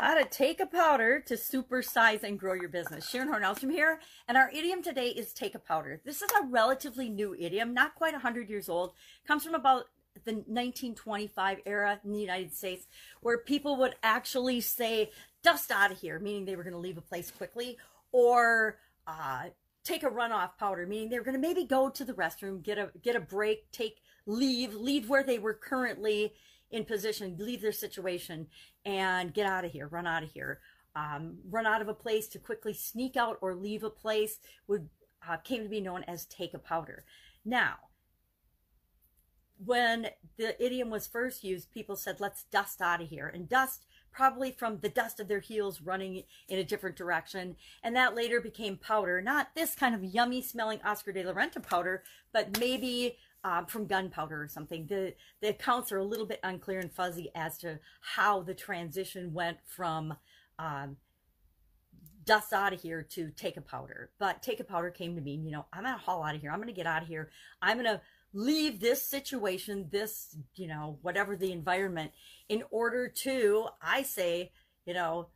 How to take a powder to supersize and grow your business. Sharon Hornelstrom here, and our idiom today is take a powder. This is a relatively new idiom, not quite 100 years old. Comes from about the 1925 era in the United States, where people would actually say, dust out of here, meaning they were going to leave a place quickly, or uh, take a runoff powder, meaning they were going to maybe go to the restroom, get a get a break, take leave, leave where they were currently in position, leave their situation, and get out of here, run out of here. Um, run out of a place to quickly sneak out or leave a place would uh, came to be known as take a powder. Now, when the idiom was first used, people said, let's dust out of here. And dust, probably from the dust of their heels running in a different direction. And that later became powder. Not this kind of yummy smelling Oscar de la Renta powder, but maybe um, from gunpowder or something. The the accounts are a little bit unclear and fuzzy as to how the transition went from um, dust out of here to take a powder. But take a powder came to mean, you know, I'm gonna haul out of here. I'm gonna get out of here. I'm gonna leave this situation, this, you know, whatever the environment, in order to, I say, you know,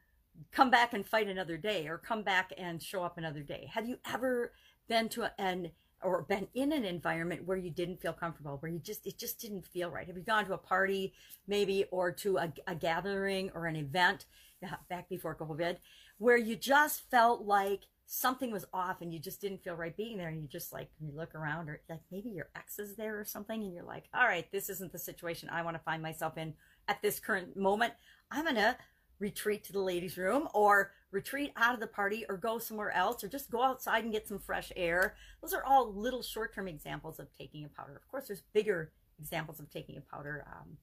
come back and fight another day or come back and show up another day. Have you ever been to an or been in an environment where you didn't feel comfortable, where you just, it just didn't feel right? Have you gone to a party maybe or to a, a gathering or an event uh, back before COVID where you just felt like something was off and you just didn't feel right being there and you just like you look around or like maybe your ex is there or something and you're like all right this isn't the situation i want to find myself in at this current moment i'm gonna retreat to the ladies room or retreat out of the party or go somewhere else or just go outside and get some fresh air. Those are all little short term examples of taking a powder. Of course, there's bigger examples of taking a powder. Um,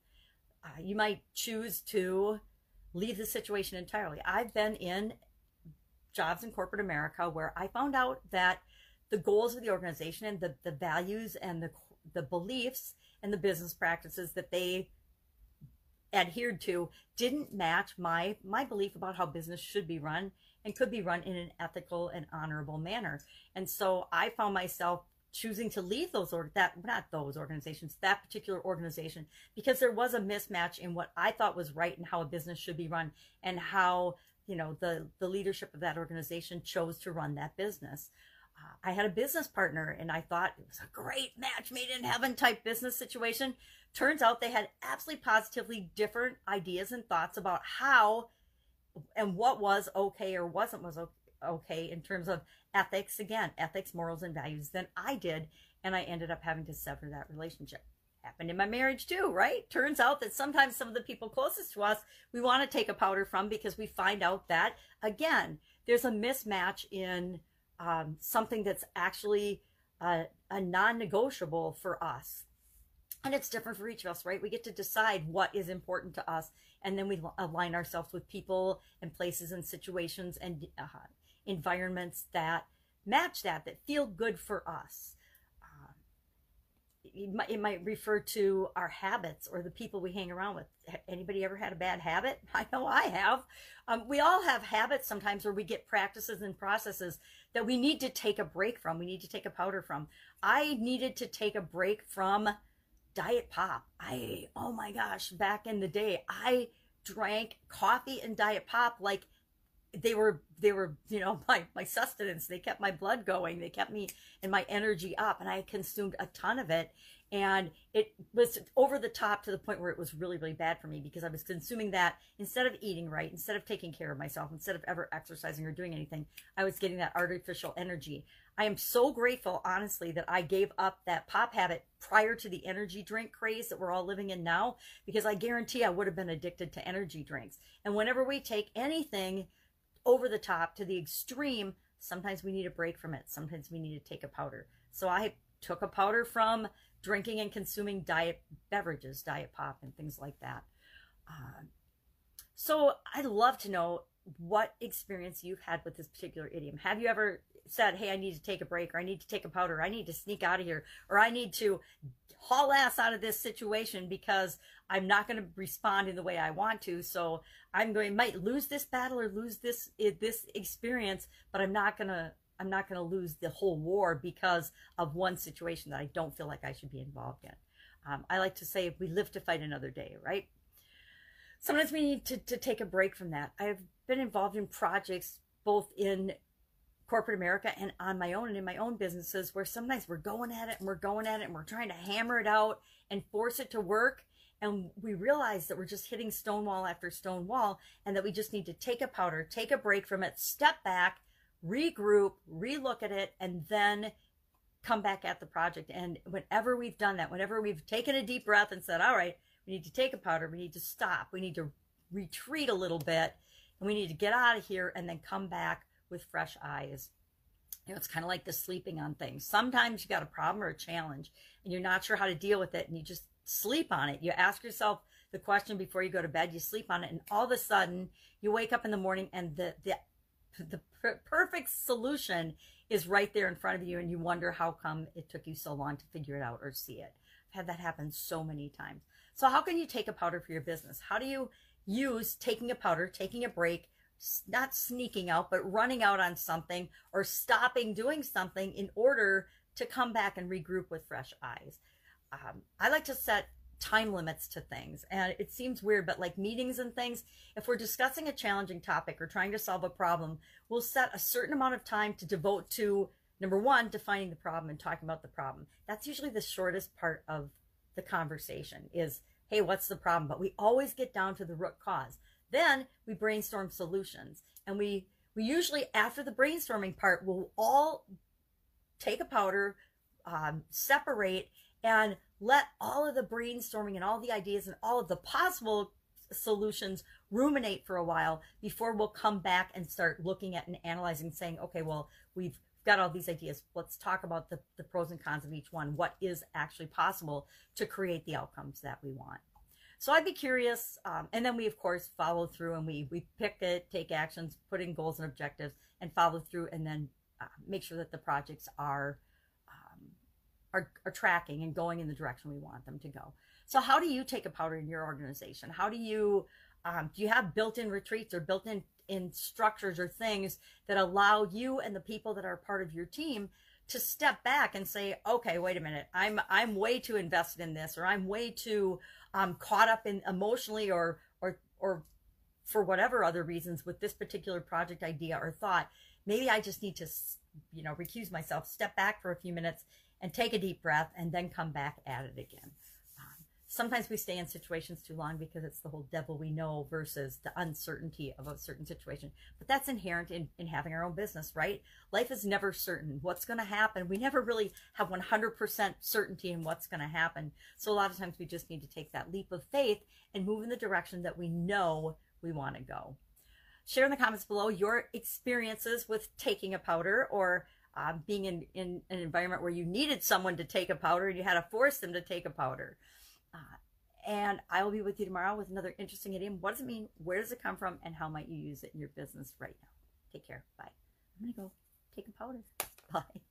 uh, you might choose to leave the situation entirely. I've been in jobs in corporate America where I found out that the goals of the organization and the, the values and the, the beliefs and the business practices that they adhered to didn't match my my belief about how business should be run and could be run in an ethical and honorable manner. And so I found myself choosing to leave those or that not those organizations that particular organization because there was a mismatch in what I thought was right and how a business should be run and how you know the the leadership of that organization chose to run that business. I had a business partner and I thought it was a great match made in heaven type business situation. Turns out they had absolutely positively different ideas and thoughts about how and what was okay or wasn't was okay in terms of ethics. Again ethics morals and values than i did and i ended up having to sever that relationship. Happened in my marriage too right? Turns out that sometimes some of the people closest to us we want to take a powder from because we find out that again there's a mismatch in um, something that's actually a, a non-negotiable for us and it's different for each of us, right? We get to decide what is important to us, and then we align ourselves with people and places and situations and uh, environments that match that, that feel good for us. It, might, it might refer to our habits or the people we hang around with. Anybody ever had a bad habit? I know I have. Um, we all have habits sometimes where we get practices and processes that we need to take a break from. We need to take a powder from. I needed to take a break from diet pop. I, oh my gosh, back in the day, I drank coffee and diet pop like they were they were you know my my sustenance. They kept my blood going. They kept me and my energy up and i consumed a ton of it. And it was over the top to the point where it was really really bad for me because i was consuming that instead of eating right instead of taking care of myself instead of ever exercising or doing anything i was getting that artificial energy. I am so grateful honestly that i gave up that pop habit prior to the energy drink craze that we're all living in now because i guarantee i would have been addicted to energy drinks. And whenever we take anything over the top to the extreme sometimes we need a break from it sometimes we need to take a powder so i took a powder from drinking and consuming diet beverages, diet pop, and things like that. Uh, so I'd love to know what experience you've had with this particular idiom. Have you ever said, hey, I need to take a break, or I need to take a powder, I need to sneak out of here, or I need to haul ass out of this situation because I'm not going to respond in the way I want to. So I'm going might lose this battle or lose this this experience, but I'm not going to I'm not going to lose the whole war because of one situation that I don't feel like I should be involved in. Um, I like to say we live to fight another day, right? sometimes we need to, to take a break from that. I've been involved in projects both in corporate America and on my own and in my own businesses where sometimes we're going at it and we're going at it and we're trying to hammer it out and force it to work. And we realize that we're just hitting stone wall after stone wall and that we just need to take a powder, take a break from it, step back, regroup, relook at it, and then come back at the project. And whenever we've done that, whenever we've taken a deep breath and said, all right, we need to take a powder. We need to stop. We need to retreat a little bit and we need to get out of here and then come back with fresh eyes. You know, it's kind of like the sleeping on things. Sometimes you got a problem or a challenge and you're not sure how to deal with it and you just sleep on it. You ask yourself the question before you go to bed, you sleep on it and all of a sudden you wake up in the morning and the the the per- perfect solution is right there in front of you and you wonder how come it took you so long to figure it out or see it. I've had that happen so many times. So how can you take a powder for your business? How do you use taking a powder, taking a break, not sneaking out, but running out on something or stopping doing something in order to come back and regroup with fresh eyes? Um, I like to set time limits to things. And it seems weird, but like meetings and things, if we're discussing a challenging topic or trying to solve a problem, we'll set a certain amount of time to devote to number one, defining the problem and talking about the problem. That's usually the shortest part of the conversation is hey, what's the problem? But we always get down to the root cause. Then we brainstorm solutions. And we, we usually, after the brainstorming part, we'll all take a powder, um, separate, and let all of the brainstorming and all the ideas and all of the possible solutions ruminate for a while before we'll come back and start looking at and analyzing, saying, okay, well, we've got all these ideas. Let's talk about the, the pros and cons of each one. What is actually possible to create the outcomes that we want? So I'd be curious. Um, and then we, of course, follow through and we, we pick it, take actions, put in goals and objectives, and follow through and then uh, make sure that the projects are, um, are, are tracking and going in the direction we want them to go. So how do you take a powder in your organization? How do you, um, do you have built-in retreats or built-in in structures or things that allow you and the people that are part of your team to step back and say, okay, wait a minute, I'm I'm way too invested in this, or I'm way too um, caught up in emotionally or or or for whatever other reasons with this particular project idea or thought. Maybe I just need to, you know, recuse myself, step back for a few minutes, and take a deep breath, and then come back at it again sometimes we stay in situations too long because it's the whole devil we know versus the uncertainty of a certain situation. But that's inherent in, in having our own business, right? Life is never certain. What's going to happen? We never really have 100% certainty in what's going to happen. So a lot of times we just need to take that leap of faith and move in the direction that we know we want to go. Share in the comments below your experiences with taking a powder or uh, being in, in an environment where you needed someone to take a powder and you had to force them to take a powder. Uh, and I will be with you tomorrow with another interesting idiom. What does it mean? Where does it come from? And how might you use it in your business right now? Take care. Bye. I'm going to go take a powder. Bye.